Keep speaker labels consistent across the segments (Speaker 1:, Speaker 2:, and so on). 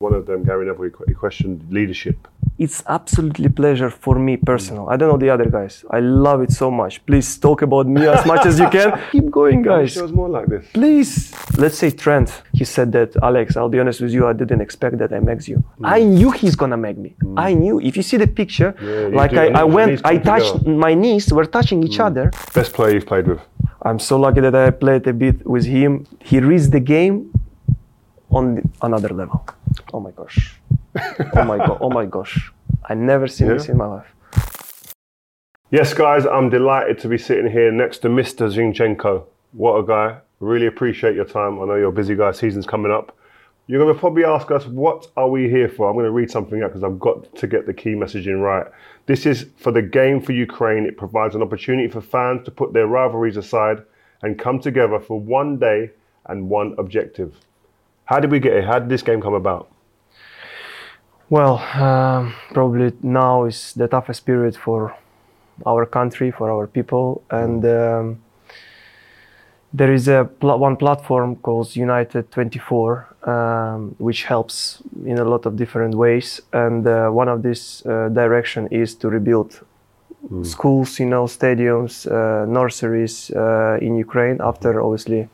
Speaker 1: One of them, Gary Neville, he questioned leadership.
Speaker 2: It's absolutely pleasure for me personal. I don't know the other guys. I love it so much. Please talk about me as much as you can. Keep going, guys.
Speaker 1: was more like this.
Speaker 2: Please. Let's say Trent. He said that, Alex, I'll be honest with you, I didn't expect that I make you. I knew he's gonna make me. I knew. If you see the picture,
Speaker 1: Mm. Yeah,
Speaker 2: like. I, I went, I touched,
Speaker 1: together. Mm.
Speaker 2: my knees were touching each other.
Speaker 1: Best player you've played with.
Speaker 2: I'm so lucky that I played a bit with him. He reads the game on another level. Oh my gosh. oh my god. Oh my gosh. I never seen this in my life.
Speaker 1: Yes, guys, I'm delighted to be sitting here next to Mr. Zinchenko. What a guy. Really appreciate your time. I know you're a busy guy, season's coming up. You're going to probably ask us, what are we here for? I'm going to read something out because I've got to get the key messaging right. This is for the game for Ukraine. It provides an opportunity for fans to put their rivalries aside and come together for one day and one objective. How did we get here? How did this game come about?
Speaker 2: Well, um, probably now is the toughest period for our country, for our people, and um, there is a pl- one platform called United 24, um, which helps in a lot of different ways. And uh, one of this uh, direction is to rebuild schools, you know, stadiums, uh, nurseries uh, in Ukraine after obviously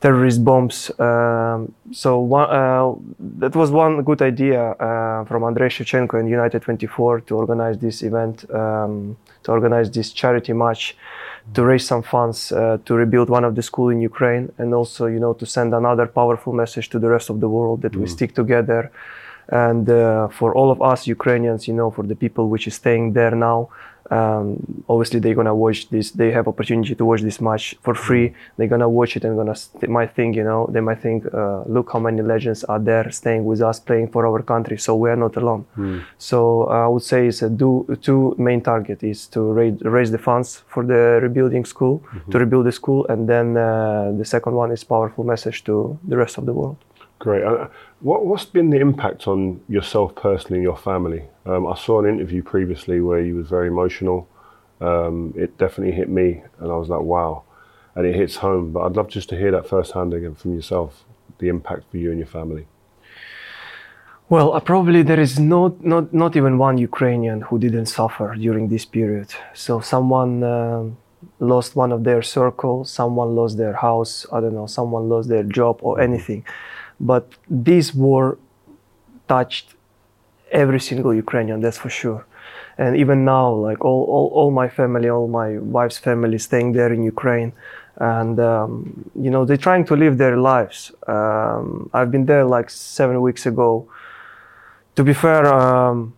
Speaker 2: terrorist bombs. Um, so one, uh, that was one good idea uh, from Andrei Shevchenko and United 24 to organize this event, um, to organize this charity match, to raise some funds uh, to rebuild one of the school in Ukraine, and also you know to send another powerful message to the rest of the world that we stick together. And uh, for all of us Ukrainians, you know, for the people which is staying there now, um, obviously they're gonna watch this. They have opportunity to watch this match for free. They're gonna watch it and gonna st- might think, you know, they might think, uh, look how many legends are there staying with us, playing for our country. So we are not alone. So uh, I would say it's a do, two main target is to raise, raise the funds for the rebuilding school, to rebuild the school, and then uh, the second one is powerful message to the rest of the world.
Speaker 1: Great. What, what's been the impact on yourself personally and your family? Um, I saw an interview previously where you was very emotional. Um, it definitely hit me, and I was like, wow. And it hits home. But I'd love just to hear that firsthand again from yourself, the impact for you and your family.
Speaker 2: Well, uh, probably there is not, not, not even one Ukrainian who didn't suffer during this period. So someone um lost one of their circle, someone lost their house, I don't know, someone lost their job or anything. But this war touched every single Ukrainian, that's for sure. And even now, like all, all, all my family, all my wife's family staying there in Ukraine. And, um, you know, they're trying to live their lives. Um, I've been there like seven weeks ago to be fair, um,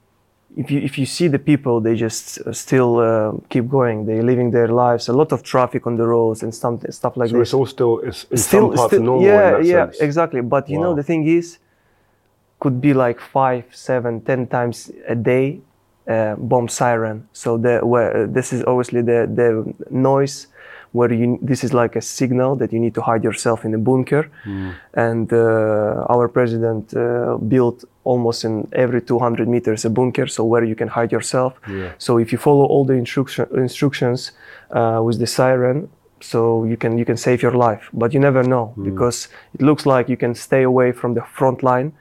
Speaker 2: if you if you see the people, they just uh, still uh, keep going. They're living their lives. A lot of traffic on the roads and some stuff like
Speaker 1: So
Speaker 2: this.
Speaker 1: it's all still it's some parts normal
Speaker 2: yeah, yeah,
Speaker 1: sense.
Speaker 2: exactly. But you know, the thing is, could be like five, seven, ten times a day uh, bomb siren. So the where this is obviously the the noise where you this is like a signal that you need to hide yourself in a bunker. And uh, our president uh, built almost in every 200 meters a bunker, so where you can hide yourself.
Speaker 1: Yeah.
Speaker 2: So if you follow all the instruction, instructions uh, with the siren, so you can you can save your life. But you never know because it looks like you can stay away from the front line,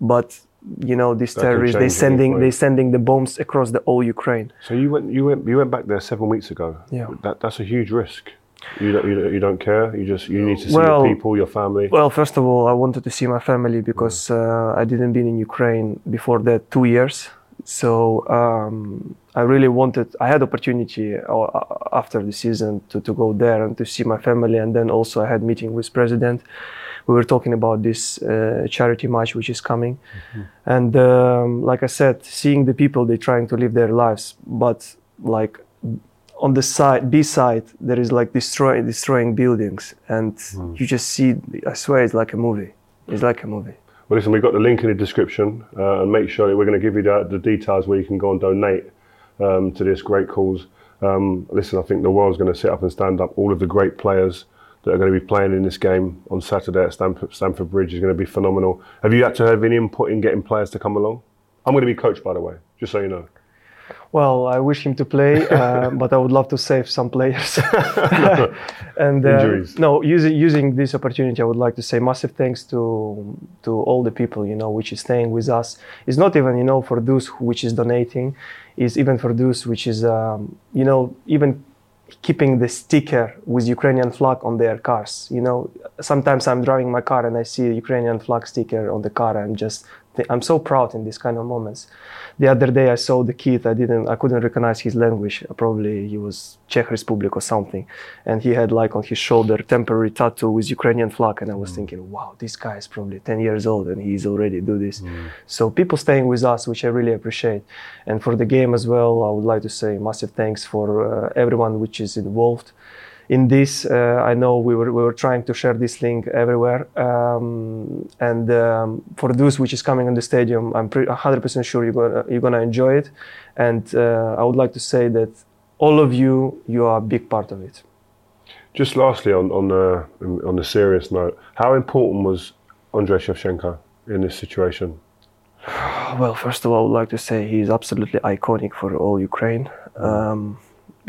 Speaker 2: but you know these
Speaker 1: That
Speaker 2: terrorists they
Speaker 1: change at any
Speaker 2: sending they sending the bombs across the whole Ukraine.
Speaker 1: So you went you went you went back there seven weeks ago.
Speaker 2: Yeah.
Speaker 1: That that's a huge risk. You don't you don't, you don't care. You just you need to see
Speaker 2: Well-
Speaker 1: your people, your family.
Speaker 2: Well, first of all, I wanted to see my family because uh, I didn't been in Ukraine before that two years. So um, I really wanted. I had opportunity uh, after the season to, to go there and to see my family, and then also I had meeting with president. We were talking about this uh, charity match which is coming, and um, like I said, seeing the people they trying to live their lives, but like on the side B side there is like destroying destroying buildings and you just see I swear it's like a movie it's like a movie
Speaker 1: Well, listen, we've got the link in the description, uh, and make sure that we're going to give you the, the details where you can go and donate um, to this great cause. Um, listen, I think the world's going to sit up and stand up. All of the great players that are going to be playing in this game on Saturday at Stamford, Stamford Bridge is going to be phenomenal. Have you had to have any input in getting players to come along? I'm going to be coached, by the way, just so you know.
Speaker 2: Well, I wish him to play, uh, but I would love to save some players. and uh,
Speaker 1: Injuries.
Speaker 2: no, using using this opportunity, I would like to say massive thanks to to all the people you know which is staying with us. It's not even you know for those who, which is donating, is even for those which is um, you know even keeping the sticker with Ukrainian flag on their cars. You know, sometimes I'm driving my car and I see a Ukrainian flag sticker on the car. I'm just, I'm so proud in these kind of moments. The other day I saw the kid. I didn't, I couldn't recognize his language. Probably he was Czech Republic or something, and he had like on his shoulder temporary tattoo with Ukrainian flag. And I was thinking, wow, this guy is probably 10 years old and he's already do this. So people staying with us, which I really appreciate. And for the game as well, I would like to say massive thanks for uh, everyone which is involved in this. Uh, I know we were we were trying to share this link everywhere, um, and um, for those which is coming on the stadium, I'm pre- 100% sure you're gonna you're gonna enjoy it. And uh, I would like to say that all of you, you are a big part of it.
Speaker 1: Just lastly, on on the on the serious note, how important was Andrei Shevchenko in this situation?
Speaker 2: Well, first of all, I would like to say he's absolutely iconic for all Ukraine. Um,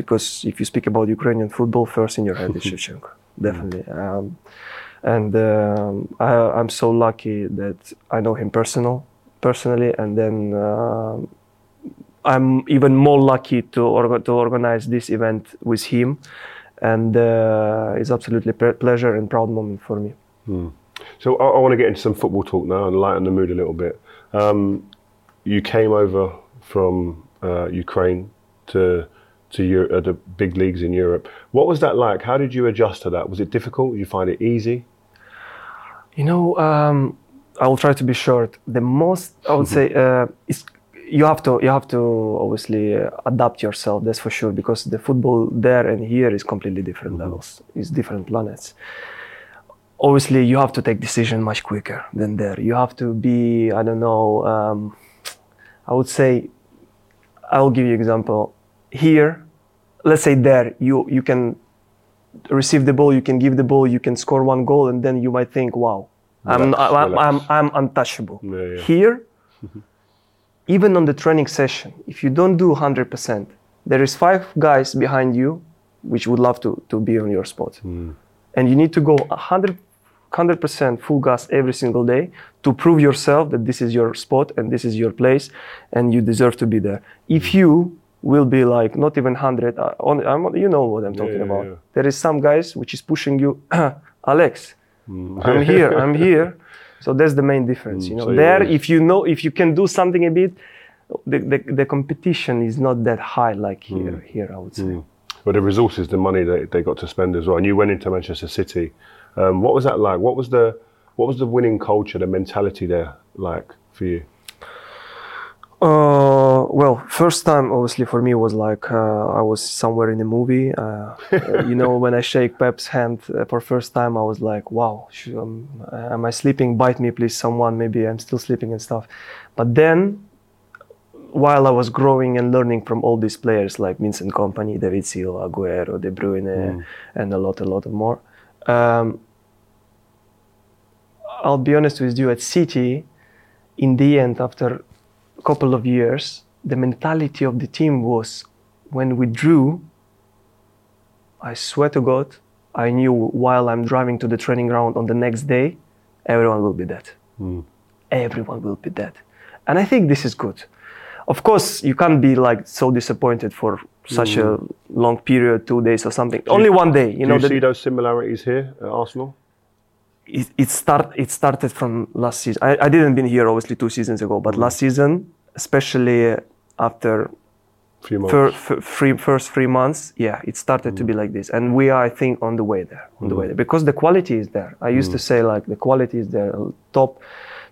Speaker 2: because if you speak about Ukrainian football, first in your head is Shevchenko, definitely. Um, and um, I, I'm so lucky that I know him personal, personally, and then um I'm even more lucky to orga- to organize this event with him, and uh, it's absolutely pre- pleasure and proud moment for me.
Speaker 1: So I, I want to get into some football talk now and lighten the mood a little bit. Um, you came over from uh, Ukraine to to Euro- uh, the big leagues in Europe. What was that like? How did you adjust to that? Was it difficult? Did you find it easy?
Speaker 2: You know, um, I will try to be short. The most I would say uh, is you have to you have to obviously uh, adapt yourself. That's for sure because the football there and here is completely different levels. It's different planets. Obviously, you have to take decision much quicker than there. You have to be I don't know. Um, I would say I will give you example. Here, let's say there you you can receive the ball, you can give the ball, you can score one goal, and then you might think, "Wow, I'm,
Speaker 1: Relax,
Speaker 2: I'm, I'm. I'm untouchable."
Speaker 1: Yeah, yeah.
Speaker 2: Here, even on the training session, if you don't do 100%, there is five guys behind you which would love to, to be on your spot, hmm. and you need to go 100 100% full gas every single day to prove yourself that this is your spot and this is your place and you deserve to be there. If hmm. you will be like not even 100, uh, on, I'm, you know what I'm talking
Speaker 1: yeah,
Speaker 2: about.
Speaker 1: yeah.
Speaker 2: There is some guys which is pushing you, Alex, I'm here, I'm here. So that's the main difference. You know,
Speaker 1: so
Speaker 2: there if you know if you can do something a bit, the, the, the competition is not that high like here. Here, I would say.
Speaker 1: But the resources, the money they, they got to spend as well. And you went into Manchester City. Um, what was that like? What was the what was the winning culture, the mentality there like for you?
Speaker 2: Uh, well, first time obviously for me was like uh, I was somewhere in a movie. Uh, uh, you know, when I shake Pep's hand uh, for first time, I was like, "Wow, sh- um, am I sleeping? Bite me, please, someone. Maybe I'm still sleeping and stuff." But then, while I was growing and learning from all these players like Vincent Kompany, David Silva, Aguero, De Bruyne, and a lot, a lot more. Um, I'll be honest with you. At City, in the end, after couple of years, the mentality of the team was when we drew, I swear to God, I knew while I'm driving to the training ground on the next day, everyone will be dead. Hmm. Everyone will be dead. And I think this is good. Of course, you can't be like so disappointed for such a hmm. long period, two days or something. Only one day, you
Speaker 1: Do
Speaker 2: know.
Speaker 1: you
Speaker 2: the-
Speaker 1: see those similarities here at Arsenal?
Speaker 2: It, it start it started from last season. I, I didn't been here obviously two seasons ago, but mm. last season, especially after
Speaker 1: few months.
Speaker 2: fir, three, first three months, yeah, it started to mm. be like this, and we are, I think, on the way there, on the mm. way there, because the quality is there. I used to say like the quality is there, top,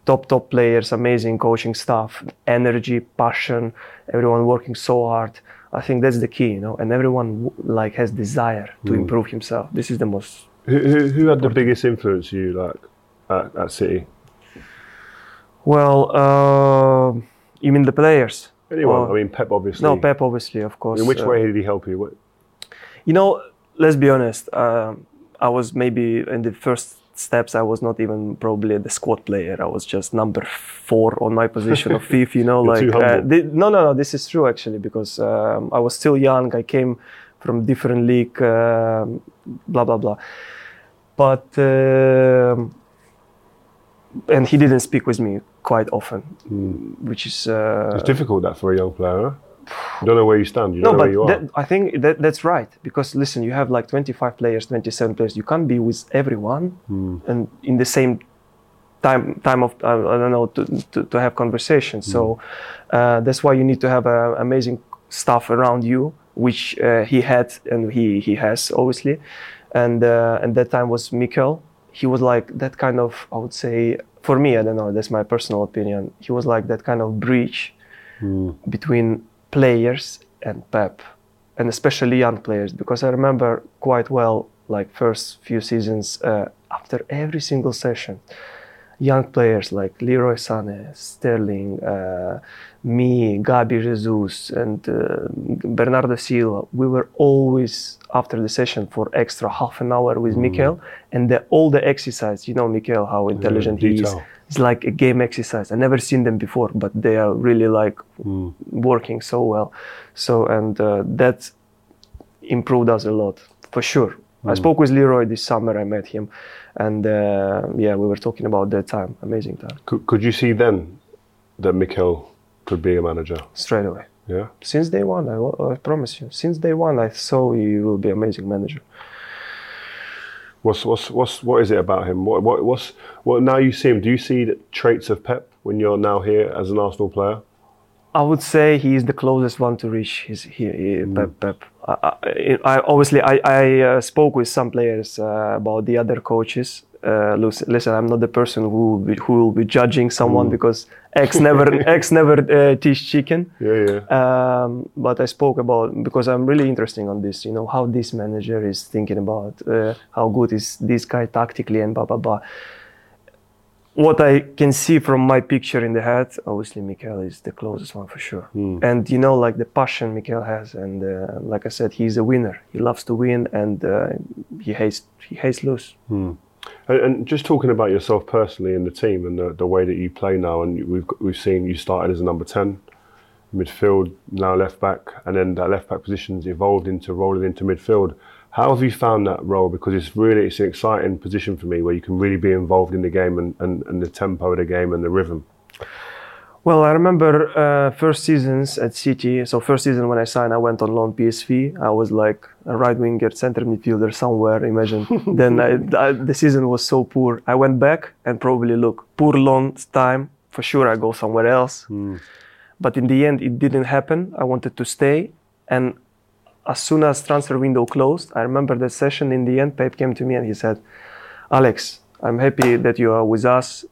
Speaker 2: top, top players, amazing coaching staff, energy, passion, everyone working so hard. I think that's the key, you know, and everyone like has desire to improve himself. This is the most
Speaker 1: Who, who, had the biggest influence on you like at, at City?
Speaker 2: Well, uh, you mean the players?
Speaker 1: Anyone?
Speaker 2: Or-
Speaker 1: I mean, Pep obviously.
Speaker 2: No, Pep, obviously, of course.
Speaker 1: In which
Speaker 2: uh,
Speaker 1: way did he help you? What,
Speaker 2: You know, let's be honest. Um, I was maybe in the first steps. I was not even probably the squad player. I was just number four on my position of fifth. You know, like
Speaker 1: humble.
Speaker 2: thi- no, no, no. This is true actually because um, I was still young. I came from different league. Um, blah blah blah. But um, and he didn't speak with me quite often, which is uh,
Speaker 1: it's difficult that for a young player. You don't know where you stand. You
Speaker 2: no,
Speaker 1: don't know
Speaker 2: but
Speaker 1: where you are.
Speaker 2: that, I think that, that's right because listen, you have like 25 players, 27 players. You can't be with everyone
Speaker 1: Hmm.
Speaker 2: and in the same time time of uh, I don't know to, to, to have conversations.
Speaker 1: Hmm.
Speaker 2: So uh, that's why you need to have uh, amazing stuff around you, which uh, he had and he he has obviously. And uh, and that time was Mikel. He was like that kind of I would say for me I don't know that's my personal opinion. He was like that kind of bridge
Speaker 1: Hmm.
Speaker 2: between players and Pep, and especially young players, because I remember quite well, like first few seasons, uh, after every single session, young players like Leroy Sané, Sterling, uh, me, Gabi Jesus, and uh, Bernardo Silva, we were always after the session for extra half an hour with Mikel, and the, all the exercise, you know, Mikel, how intelligent he is. It's like a game exercise. I never seen them before, but they are really like working so well. So and uh, that improved us a lot for sure. I spoke with Leroy this summer. I met him, and uh, yeah, we were talking about that time. Amazing time
Speaker 1: Could, could you see then that Mikel could be a manager?
Speaker 2: straight away.
Speaker 1: Yeah.
Speaker 2: Since day one, I, I promise you. Since day one, I saw he will be amazing manager.
Speaker 1: What's what's what's what is it about him? What what what's what? Now you see him. Do you see the traits of Pep when you're now here as an Arsenal player?
Speaker 2: I would say he is the closest one to reach his he, he, Pep. Pep. I, I, I obviously I, I uh, spoke with some players uh, about the other coaches. Uh, listen, I'm not the person who will be, who will be judging someone because X never X never uh, teach chicken.
Speaker 1: Yeah, yeah.
Speaker 2: Um, but I spoke about because I'm really interested on this. You know how this manager is thinking about uh, how good is this guy tactically and blah blah blah. What I can see from my picture in the head, obviously Mikel is the closest one for sure. And you know, like the passion Mikel has, and uh, like I said, he's a winner. He loves to win, and uh, he hates he hates lose.
Speaker 1: And, and just talking about yourself personally in the team and the, the way that you play now, and we've we've seen you started as a number ten, midfield, now left back, and then that left back position's evolved into rolling into midfield. How have you found that role? Because it's really it's an exciting position for me where you can really be involved in the game and, and, and the tempo of the game and the rhythm.
Speaker 2: Well, I remember uh, first seasons at City. So first season when I signed, I went on loan PSV. I was like a right winger, center midfielder somewhere. Imagine. then I, I, the season was so poor. I went back and probably look poor loan time. For sure, I go somewhere else. But in the end, it didn't happen. I wanted to stay, and as soon as transfer window closed, I remember the session. In the end, Pep came to me and he said, "Alex, I'm happy that you are with us.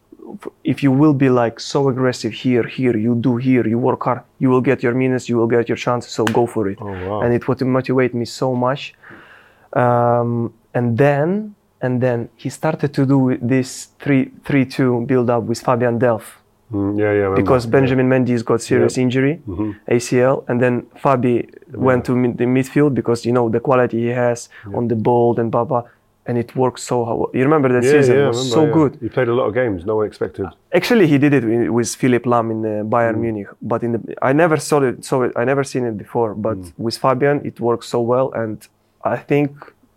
Speaker 2: If you will be like so aggressive here, here, you do here, you work hard, you will get your minutes, you will get your chances. So go for it."
Speaker 1: Oh, wow.
Speaker 2: And it would motivate me so much. Um, and then, and then he started to do this three, three, two build up with Fabian Delph
Speaker 1: Mm, yeah, yeah.
Speaker 2: Because Benjamin Mendy's got serious injury, ACL, and then Fabi went to mid- the midfield because you know the quality he has on the ball and blah blah, and it works so. How, you remember that
Speaker 1: Yeah,
Speaker 2: season
Speaker 1: yeah,
Speaker 2: was
Speaker 1: remember,
Speaker 2: so
Speaker 1: yeah.
Speaker 2: good.
Speaker 1: He played a lot of games. No one expected.
Speaker 2: Actually, he did it with, Philipp Lahm in uh, Bayern Munich, but in the I never saw it. Saw it. I never seen it before, but with Fabian, it works so well, and I think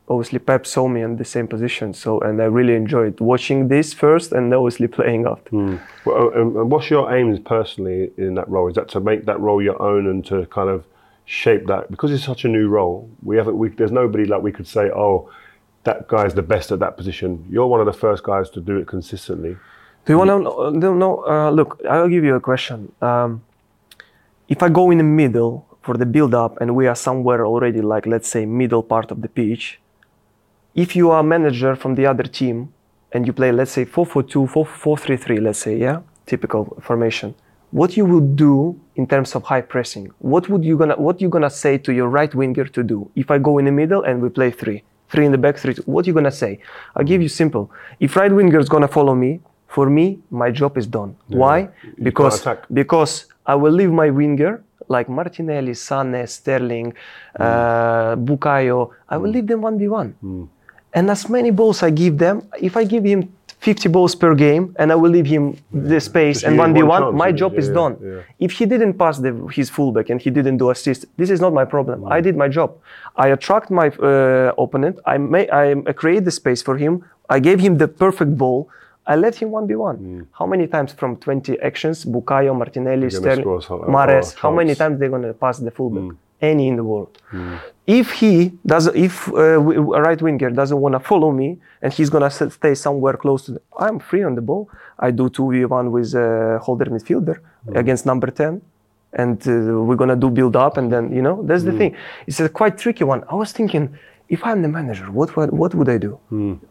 Speaker 2: obviously Pep saw me in the same position. So, and I really enjoyed watching this first, and obviously playing after.
Speaker 1: Well, um, and what's your aims personally in that role? Is that to make that role your own and to kind of shape that? Because it's such a new role. We haven't. We, there's nobody like we could say, oh, that guy's the best at that position. You're one of the first guys to do it consistently.
Speaker 2: Do you want to know? know uh, look, I'll give you a question. Um, if I go in the middle for the build up and we are somewhere already, like let's say middle part of the pitch, if you are a manager from the other team and you play, let's say 4 4 2, 4 4 3 3, let's say, yeah, typical formation, what you would do in terms of high pressing? What would you gonna what you gonna say to your right winger to do? If I go in the middle and we play three, three in the back, three, what you gonna say? I'll give you simple. If right winger is gonna follow me, for me, my job is done. Why? Because because I will leave my winger like Martinelli, Sane, Sterling,
Speaker 1: Hmm.
Speaker 2: uh, Bukayo. I will leave them one v one. And as many balls I give them, if I give him 50 balls per game and I will leave him the space and one v
Speaker 1: one
Speaker 2: one,
Speaker 1: chance,
Speaker 2: my job is done.
Speaker 1: yeah.
Speaker 2: If he didn't pass the, his fullback and he didn't do assist, this is not my problem.
Speaker 1: Mm.
Speaker 2: I did my job. I attract my uh, opponent. I may I create the space for him. I gave him the perfect ball. I let him one v one.
Speaker 1: Mm.
Speaker 2: How many times from 20 actions, Bukayo, Martinelli, Sterling, Mahrez,
Speaker 1: oh,
Speaker 2: how many times they're gonna pass the fullback?
Speaker 1: Mm.
Speaker 2: Any in the world. If he does, if uh, a right winger doesn't want to follow me and he's gonna stay somewhere close to, the, I'm free on the ball. I do two v one with uh, holder midfielder against number ten, and uh, we're gonna do build up, and then you know that's the thing. It's a quite tricky one. I was thinking, if I'm the manager, what would, what would I do?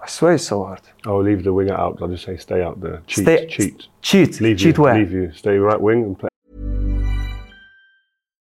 Speaker 2: I swear it's so hard.
Speaker 1: I'll leave the winger out. I'll just say stay out there. Cheat,
Speaker 2: Stay-
Speaker 1: cheat.
Speaker 2: Cheat,
Speaker 1: Leave
Speaker 2: cheat
Speaker 1: you,
Speaker 2: where?
Speaker 1: leave you. Stay right wing and play.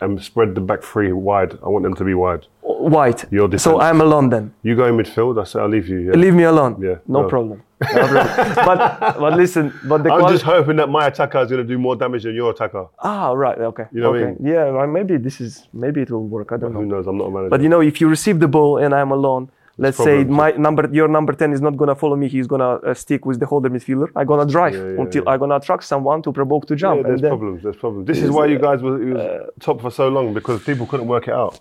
Speaker 1: And spread the back three wide. I want them to be wide.
Speaker 2: White.
Speaker 1: Your
Speaker 2: so. I'm alone then.
Speaker 1: You go in midfield. I say I'll leave you. Yeah.
Speaker 2: Leave me alone.
Speaker 1: Yeah,
Speaker 2: No problem. No problem. but but listen, but the
Speaker 1: I'm
Speaker 2: quali-
Speaker 1: just hoping that my attacker is going to do more damage than your attacker.
Speaker 2: ah right okay
Speaker 1: You know what I mean?
Speaker 2: yeah well, maybe this is maybe it will work I don't know.
Speaker 1: Who knows? I'm not a manager.
Speaker 2: But you know, if you receive the ball and I'm alone, let's say my number, your number ten is not gonna follow me. He's gonna uh, stick with the holder midfielder. I'm gonna drive
Speaker 1: Yeah, yeah,
Speaker 2: until
Speaker 1: yeah.
Speaker 2: I'm gonna attract someone to provoke to
Speaker 1: yeah,
Speaker 2: jump.
Speaker 1: there's
Speaker 2: and then,
Speaker 1: problems. There's problems. This is why you guys were was top for so long because people couldn't work it out.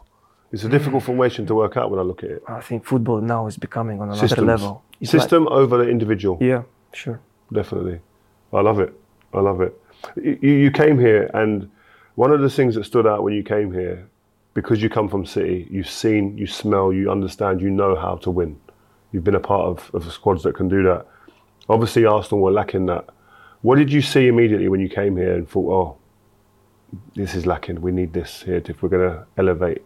Speaker 1: It's a difficult formation to work out when I look at it.
Speaker 2: I think football now is becoming on another
Speaker 1: Systems.
Speaker 2: level. It's like-
Speaker 1: System over the individual.
Speaker 2: yeah, sure.
Speaker 1: Definitely. I love it. I love it. You, you came here, and one of the things that stood out when you came here, because you come from City, you've seen, you smell, you understand, you know how to win. You've been a part of, of squads that can do that. Obviously, Arsenal were lacking that. What did you see immediately when you came here and thought, oh, this is lacking. We need this here if we're going to elevate.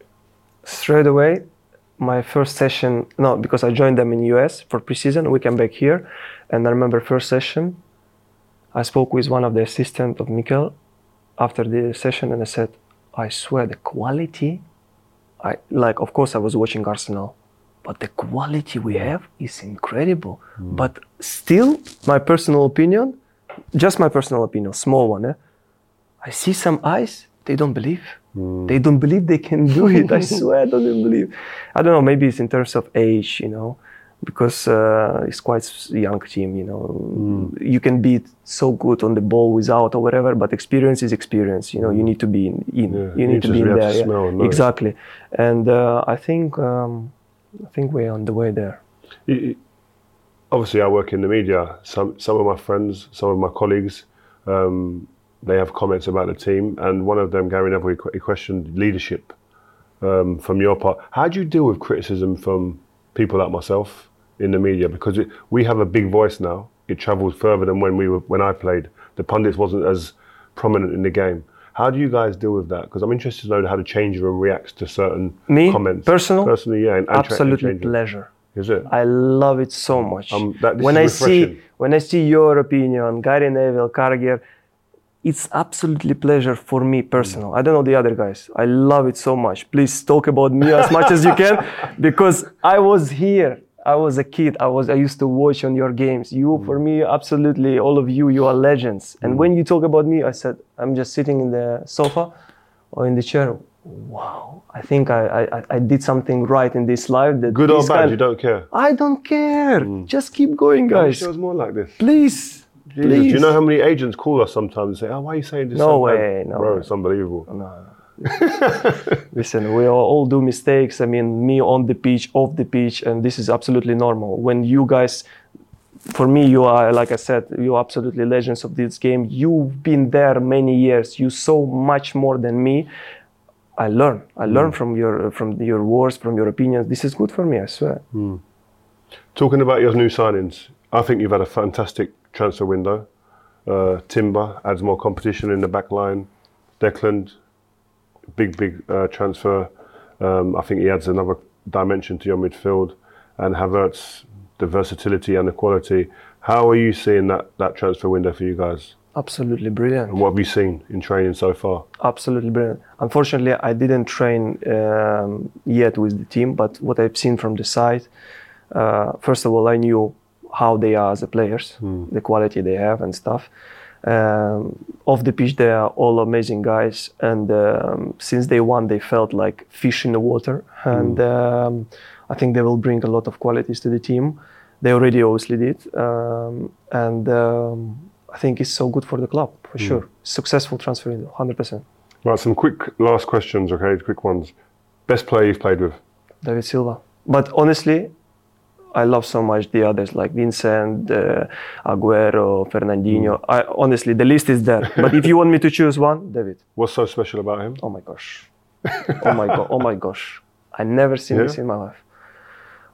Speaker 2: straight away my first session no because i joined them in us for preseason we came back here and i remember first session i spoke with one of the assistant of Mikel after the session and i said i swear the quality i like of course i was watching arsenal but the quality we have is incredible but still my personal opinion just my personal opinion small one eh? I see some eyes, they don't believe. They don't believe they can do it. I swear, I don't believe. I don't know, maybe it's in terms of age, you know, because uh, it's quite young team, you know. You can be so good on the ball without or whatever, but experience is experience, you know. You need to be in, in.
Speaker 1: Yeah,
Speaker 2: you need to be in there. yeah.
Speaker 1: and.
Speaker 2: Exactly. And uh, I think um, I think we're on the way there.
Speaker 1: You- you- obviously I work in the media. Some some of my friends, some of my colleagues, um, they have comments about the team, and one of them, Gary Neville, he questioned leadership um, from your part. How do you deal with criticism from people like myself in the media? Because it, we have a big voice now. It travels further than when we were when I played. The pundits wasn't as prominent in the game. How do you guys deal with that? Because I'm interested to know how the change room reacts to certain
Speaker 2: Me?
Speaker 1: comments.
Speaker 2: Personal?
Speaker 1: personally, yeah, and, and
Speaker 2: Absolutely pleasure.
Speaker 1: Is it?
Speaker 2: I love it so much.
Speaker 1: Um, that-
Speaker 2: when I see when I see your opinion, Gary Neville, Carragher, it's absolutely pleasure for me personal. I don't know the other guys. I love it so much. Please talk about me as much as you can, because I was here. I was a kid. I was. I used to watch on your games. You, mm. for me, absolutely, all of you, you are legends. And mm. when you talk about me, I said, I'm just sitting in the sofa or in the chair. wow, I think I, I, I did something right in this life. That
Speaker 1: Good or bad,
Speaker 2: kind-
Speaker 1: you don't care.
Speaker 2: I don't care. Mm. Just keep going, guys.
Speaker 1: it was more like this.
Speaker 2: Please.
Speaker 1: Jesus,
Speaker 2: Please.
Speaker 1: Do you know how many agents call us sometimes and say, "Oh, why are you saying this?"
Speaker 2: No
Speaker 1: so bad?"
Speaker 2: way, no
Speaker 1: bro,
Speaker 2: way.
Speaker 1: it's unbelievable.
Speaker 2: Listen, we all, do mistakes. I mean, me on the pitch, off the pitch, and this is absolutely normal. When you guys, for me, you are, like I said, you are absolutely legends of this game. You've been there many years. You saw much more than me. I learn. I learn from your from your words, from your opinions. This is good for me. I swear.
Speaker 1: Talking about your new signings, I think you've had a fantastic transfer window. Uh, Timber adds more competition in the back line. Declan, big, big uh, transfer. Um, I think he adds another dimension to your midfield. And Havertz, the versatility and the quality. How are you seeing that, that transfer window for you guys?
Speaker 2: Absolutely brilliant.
Speaker 1: And what have you seen in training so far?
Speaker 2: Absolutely brilliant. Unfortunately, I didn't train um, yet with the team, but what I've seen from the side, uh, first of all, I knew how they are as a players, the quality they have and stuff. Um, off the pitch, they are all amazing guys, and um, since day one, they felt like fish in the water, and um, I think they will bring a lot of qualities to the team. They already obviously did, um, and um, I think it's so good for the club for sure. Successful transfer hundred percent.
Speaker 1: Right, some quick last questions, okay? Quick ones. Best player you've played with?
Speaker 2: David Silva. But honestly, I love so much the others like Vincent, uh, Aguero, Fernandinho. I honestly, the list is there. but if you want me to choose one, David.
Speaker 1: What's so special about him?
Speaker 2: Oh my gosh. Oh my god. Oh my gosh. I never seen
Speaker 1: Yeah?
Speaker 2: this in my life.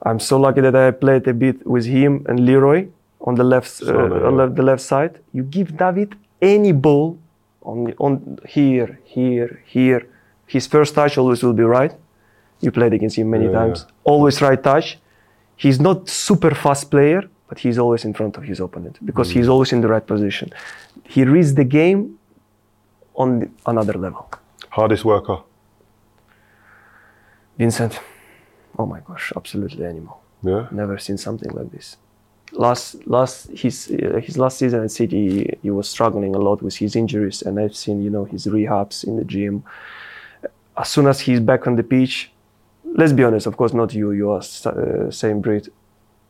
Speaker 2: I'm so lucky that I played a bit with him and Leroy on the left, uh,
Speaker 1: yeah.
Speaker 2: the- left side. You give David any ball on on here, here, here. His first touch always will be right. You played against him many
Speaker 1: Yeah,
Speaker 2: times. Always right touch. He's not super fast player, but he's always in front of his opponent because
Speaker 1: Mm.
Speaker 2: he's always in the right position. He reads the game on the- another level.
Speaker 1: Hardest worker?
Speaker 2: Vincent, oh my gosh, absolutely animal.
Speaker 1: Yeah?
Speaker 2: Never seen something like this. Last, last, his uh, his last season at City, he, he was struggling a lot with his injuries, and I've seen you know his rehabs in the gym. As soon as he's back on the pitch, let's be honest, of course, not you, you are uh, same breed,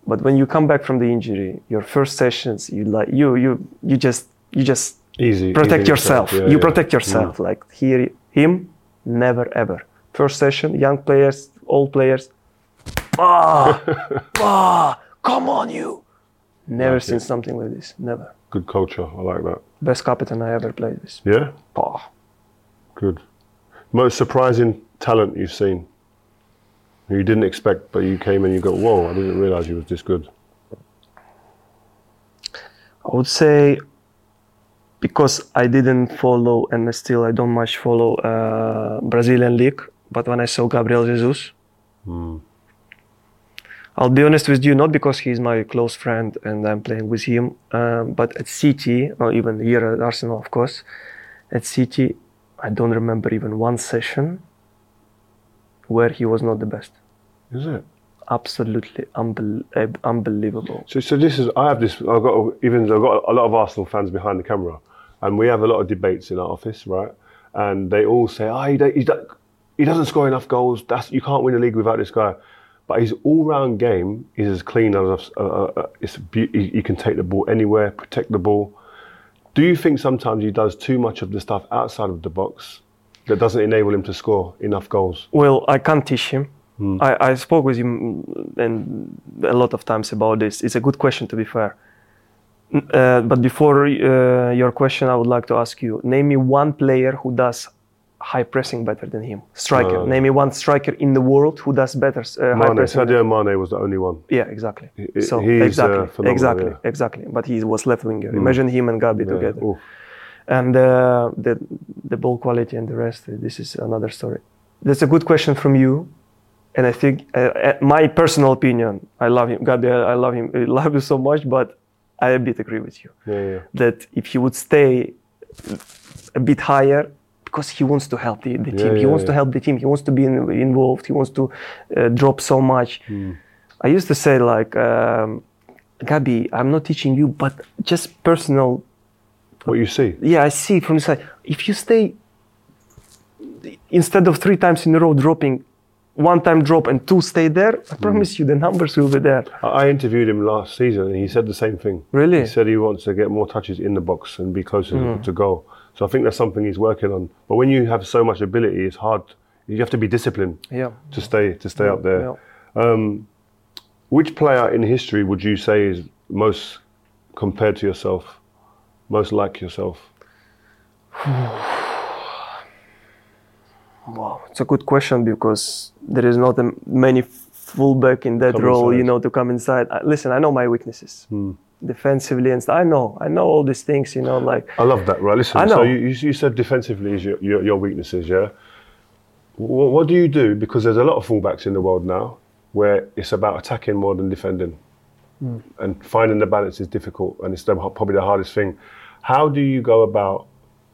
Speaker 2: but when you come back from the injury, your first sessions, you like you you you just you just
Speaker 1: Easy.
Speaker 2: protect
Speaker 1: easy
Speaker 2: yourself.
Speaker 1: Yeah,
Speaker 2: you
Speaker 1: yeah.
Speaker 2: protect yourself. Like here, him, never ever. First session, young players, old players. Ah, ah, come on, you. Never
Speaker 1: Like
Speaker 2: seen
Speaker 1: it.
Speaker 2: something like this. Never.
Speaker 1: Good culture. I like that.
Speaker 2: Best captain I ever played with.
Speaker 1: Yeah?
Speaker 2: Ah,
Speaker 1: Good. Most surprising talent you've seen? Who you didn't expect, but you came and you go, whoa, I didn't realize you was this good.
Speaker 2: I would say because I didn't follow and still I don't much follow uh, Brazilian league. But when I saw Gabriel Jesus, I'll be honest with you, not because he's my close friend and I'm playing with him, um, but at City, or even here at Arsenal, of course, at City, I don't remember even one session where he was not the best.
Speaker 1: Is it?
Speaker 2: Absolutely unbel- unbelievable.
Speaker 1: So, so this is. I have this. I've got even. I've got a lot of Arsenal fans behind the camera, and we have a lot of debates in our office, right? And they all say, "Oh, he, he, he doesn't score enough goals. That's you can't win a league without this guy." But his all-round game is as clean as uh, uh, uh, it's. Be- he can take the ball anywhere, protect the ball. Do you think sometimes he does too much of the stuff outside of the box that doesn't enable him to score enough goals?
Speaker 2: Well, I can't teach him. I, I spoke with him and a lot of times about this. It's a good question, to be fair. Uh, but before uh, your question, I would like to ask you: Name me one player who does high pressing better than him. Striker.
Speaker 1: Uh,
Speaker 2: Name me one striker in the world who does better uh, high
Speaker 1: Mane,
Speaker 2: pressing.
Speaker 1: Sadio Mane was the only one.
Speaker 2: Yeah, exactly.
Speaker 1: He-
Speaker 2: so
Speaker 1: he's, uh,
Speaker 2: exactly, exactly,
Speaker 1: yeah. Mm.
Speaker 2: exactly. But he was left winger. Imagine him and Gabi
Speaker 1: Yeah.
Speaker 2: together.
Speaker 1: Oof.
Speaker 2: And uh, the the ball quality and the rest. uh, This is another story. That's a good question from you, and I think uh, uh, my personal opinion. I love him, Gabi. I love him. I love you so much, but I a bit agree with you
Speaker 1: Yeah, yeah.
Speaker 2: that if he would stay a bit higher. Because he wants to help the, the team, he
Speaker 1: yeah,
Speaker 2: wants to help the team. He wants to be in, involved. He wants to uh, drop so much.
Speaker 1: Hmm.
Speaker 2: I used to say like, um, Gabi, I'm not teaching you, but just personal
Speaker 1: What you see?
Speaker 2: yeah, I see from the side. If you stay instead of three times in a row dropping, one time drop and two stay there, I mm. promise you the numbers will be there.
Speaker 1: I interviewed him last season and he said the same thing.
Speaker 2: Really?
Speaker 1: He said he wants to get more touches in the box and be closer mm. to goal. So I think that's something he's working on. But when you have so much ability, it's hard. You have to be disciplined
Speaker 2: Yeah.
Speaker 1: to stay to stay up there.
Speaker 2: Yeah.
Speaker 1: Um, which player in history would you say is most compared to yourself, most like yourself?
Speaker 2: Wow, it's a good question because there is not a, many fullback in that
Speaker 1: Come
Speaker 2: role, you know, to come inside. I, listen, I know my weaknesses
Speaker 1: Hmm.
Speaker 2: defensively and. I know, I know all these things, you know, like
Speaker 1: I love that. Right, listen.
Speaker 2: I know.
Speaker 1: you, you you said defensively is your, your, your weaknesses, yeah. What, what do you do? Because there's a lot of fullbacks in the world now where it's about attacking more than defending,
Speaker 2: Hmm.
Speaker 1: and finding the balance is difficult, and it's the, probably the hardest thing. How do you go about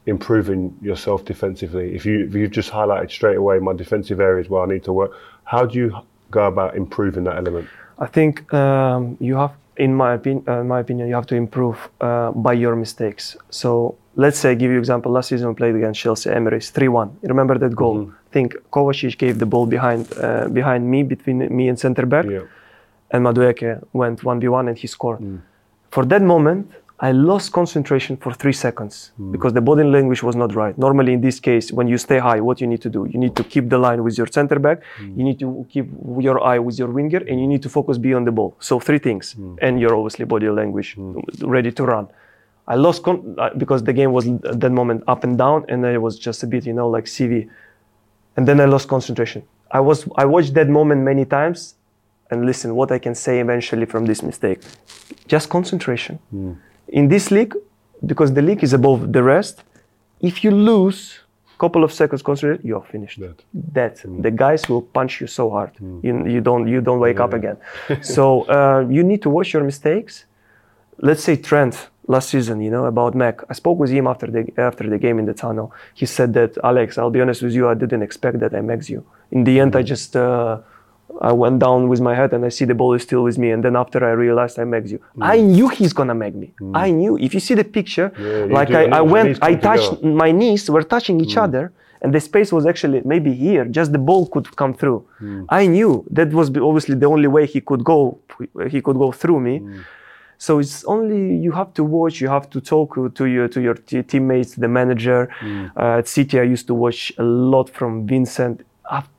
Speaker 1: improving yourself defensively? If you if you've just highlighted straight away my defensive areas where I need to work, how do you go about improving that element?
Speaker 2: I think um, you have, in my, opinion, uh, my opinion, you have to improve uh, by your mistakes. So let's say, give you example. Last season we played against Chelsea Emirates, three-one. Remember that goal? I think Kovacic gave the ball behind uh, behind me, between me and centre back,
Speaker 1: Yeah.
Speaker 2: and Madueke went one v one and he scored. For that moment, I lost concentration for three seconds hmm. because the body language was not right. Normally, in this case, when you stay high, what you need to do? You need to keep the line with your center back. Hmm. You need to keep your eye with your winger, and you need to focus beyond the ball. So three things, hmm. and your obviously body language ready to run. I lost con- uh, because the game was at that moment up and down, and I was just a bit, you know, like CV. And then I lost concentration. I was I watched that moment many times, and listen, what I can say eventually from this mistake, just concentration. In this league, because the league is above the rest, if you lose a couple of seconds concentration, you are finished.
Speaker 1: Dead.
Speaker 2: That the guys will punch you so hard, you, you don't you don't wake up again. so uh, you need to watch your mistakes. Let's say Trent last season, you know about Mac. I spoke with him after the after the game in the tunnel. He said that Alex, I'll be honest with you, I didn't expect that I max you. In the end, I just. Uh, I went down with my head and I see the ball is still with me. And then after I realized I megged you, mm. I knew he's gonna meg me. Mm. I knew. If you see the picture,
Speaker 1: you
Speaker 2: like. I, I went, I touched
Speaker 1: together.
Speaker 2: my knees were touching each mm. other, and the space was actually maybe here. Just the ball could come through. I knew that was obviously the only way he could go. He could go through me. So it's only you have to watch. You have to talk to your to your t- teammates, the manager. Uh, at City, I used to watch a lot from Vincent.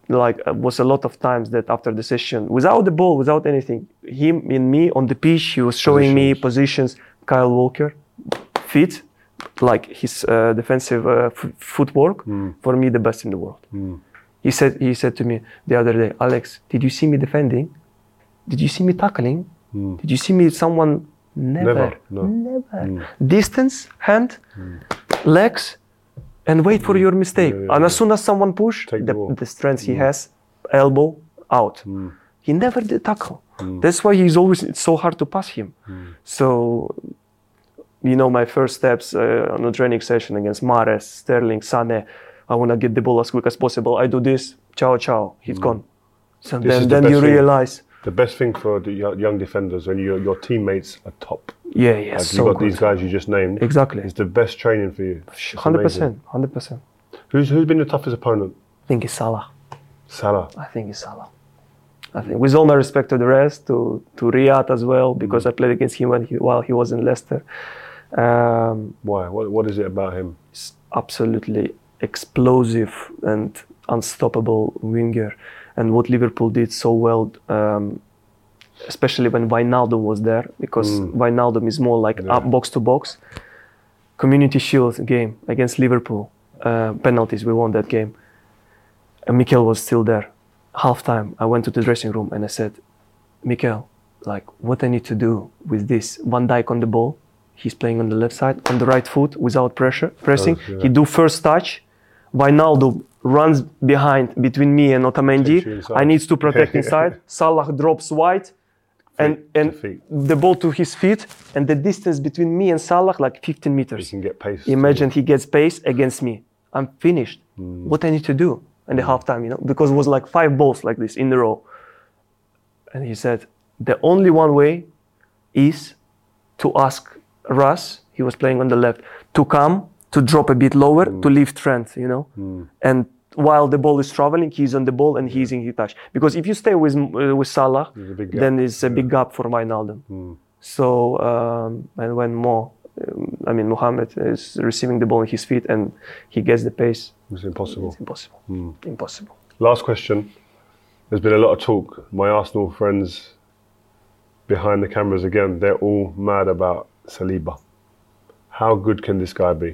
Speaker 2: Like uh, was a lot of times that after the session, without the ball, without anything, him and me on the pitch, he was showing me positions. Kyle Walker, fit, like his uh, defensive uh, f- footwork. For me, the best in the world. He said he said to me the other day, Alex, did you see me defending? Did you see me tackling? Did you see me someone? Never.
Speaker 1: Never, no.
Speaker 2: Never. Distance, hand, legs, and wait for your mistake. and as soon as someone push,
Speaker 1: the
Speaker 2: the, the strength he mm. has, elbow out. Mm. He never did tackle. Mm. That's why he's always it's so hard to pass him. So, you know, my first steps uh, on a training session against Mahrez, Sterling, Sane. I want to get the ball as quick as possible. I do this, ciao, ciao, he's gone. So
Speaker 1: This
Speaker 2: then,
Speaker 1: the
Speaker 2: then you realize,
Speaker 1: The best thing for the young defenders when your your teammates are top.
Speaker 2: yeah, yeah,
Speaker 1: Like
Speaker 2: so
Speaker 1: you got
Speaker 2: good.
Speaker 1: these guys you just named.
Speaker 2: Exactly.
Speaker 1: It's the best training for you.
Speaker 2: Hundred percent, hundred percent.
Speaker 1: Who's who's been the toughest opponent?
Speaker 2: I think it's Salah.
Speaker 1: Salah.
Speaker 2: I think it's Salah. I think, with all my respect to the rest, to to Riyad as well, because I played against him when he, while he was in Leicester. Um,
Speaker 1: Why? What what is it about him?
Speaker 2: he's absolutely explosive and unstoppable winger. And what Liverpool did so well, um, especially when Wijnaldum was there, because Wijnaldum is more like up box to box. Community Shield game against Liverpool, uh, penalties, we won that game. And Mikel was still there. Half time, I went to the dressing room and I said, Mikel, like what I need to do with this Van Dijk on the ball. He's playing on the left side, on the right foot, without pressure, pressing.
Speaker 1: yeah.
Speaker 2: He do first touch. Wijnaldum runs behind between me and Otamendi. I needs to protect inside. Salah drops wide, and and the ball to his feet, and the distance between me and Salah like 15
Speaker 1: He
Speaker 2: meters.
Speaker 1: can get pace.
Speaker 2: Imagine he gets pace against me. I'm finished.
Speaker 1: Hmm.
Speaker 2: What I need to do in the halftime, you know, because it was like five balls like this in a row. And he said, the only one way is to ask Russ, he was playing on the left, to come, to drop a bit lower,
Speaker 1: Hmm.
Speaker 2: to leave Trent, you know. And while the ball is traveling, he's on the ball and he's in his touch. Because if you stay with uh, with Salah,
Speaker 1: There's a big gap.
Speaker 2: then it's a big gap for Wijnaldum. So um, and when Mo, um, I mean Mohamed is receiving the ball in his feet and he gets the pace,
Speaker 1: It's impossible.
Speaker 2: it's impossible. Impossible.
Speaker 1: Last question. There's been a lot of talk. My Arsenal friends behind the cameras again, they're all mad about Saliba. How good can this guy be?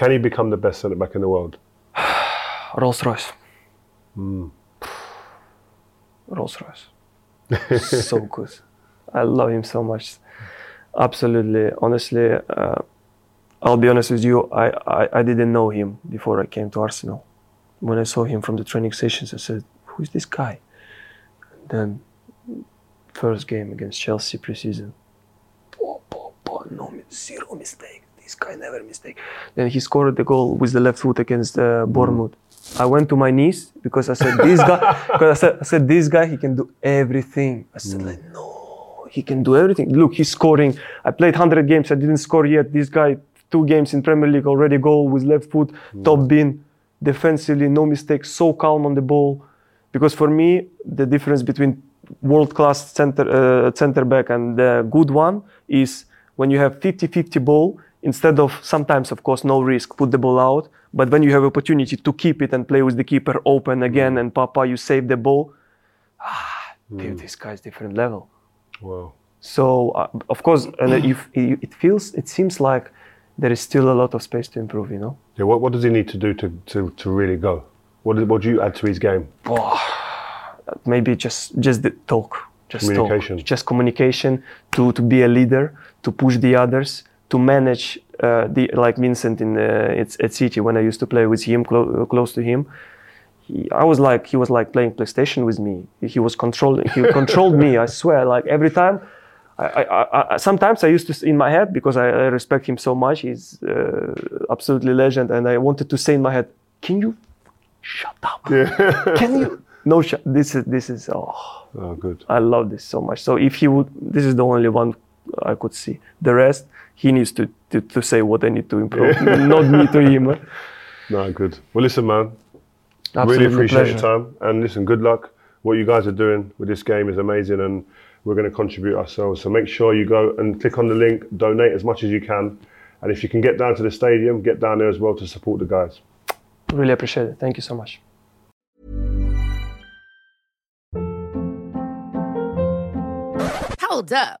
Speaker 1: Can he become the best centre back in the world?
Speaker 2: Rolls Royce. Rolls Royce. so good. I love him so much. Absolutely. Honestly, uh, I'll be honest with you. I, I, I didn't know him before I came to Arsenal. When I saw him from the training sessions, I said, "Who is this guy?" And then, first game against Chelsea preseason. Bo, bo, bo, no zero mistake. This guy never mistake. Then he scored the goal with the left foot against uh, Bournemouth. I went to my knees because I said, "This guy," because I said, "I said this guy, he can do everything." I said, "Like no, he can do everything. Look, he's scoring. I played 100 games. I didn't score yet. This guy, two games in Premier League already goal with left foot, top bin, defensively, no mistakes, so calm on the ball. Because for me, the difference between world class center uh, center back and the good one is when you have 50-50 ball instead of sometimes of course no risk put the ball out but when you have opportunity to keep it and play with the keeper open again and papa you save the ball ah dude, this guy's different level
Speaker 1: Wow.
Speaker 2: so uh, of course, and if it feels, it seems like there is still a lot of space to improve. You know.
Speaker 1: Yeah, what, what does he need to do to, to, to really go? What, do- what do you add to his game?
Speaker 2: Maybe just just the talk, just
Speaker 1: Communication.
Speaker 2: talk, just communication to to be a leader, to push the others, to manage uh, the like Vincent in uh, it's at City when I used to play with him clo- close to him. He, I was like he was like playing PlayStation with me. He was controlling. He controlled me. I swear. Like every time. I, I, I, sometimes I used to in my head because I, I respect him so much. He's uh, absolutely legend, and I wanted to say in my head, "Can you shut up? Can you?" No, sh- this is this is oh,
Speaker 1: Oh, good.
Speaker 2: I love this so much. So if he would, this is the only one I could see. The rest, he needs to to, to say what I need to improve, not me to him.
Speaker 1: No, good. Well, listen, man.
Speaker 2: Absolutely
Speaker 1: really appreciate
Speaker 2: pleasure.
Speaker 1: your time. And listen, good luck. What you guys are doing with this game is amazing, and we're going to contribute ourselves. So make sure you go and click on the link, donate as much as you can, and if you can get down to the stadium, get down there as well to support the guys.
Speaker 2: Really appreciate it. Thank you so much.
Speaker 3: Hold up.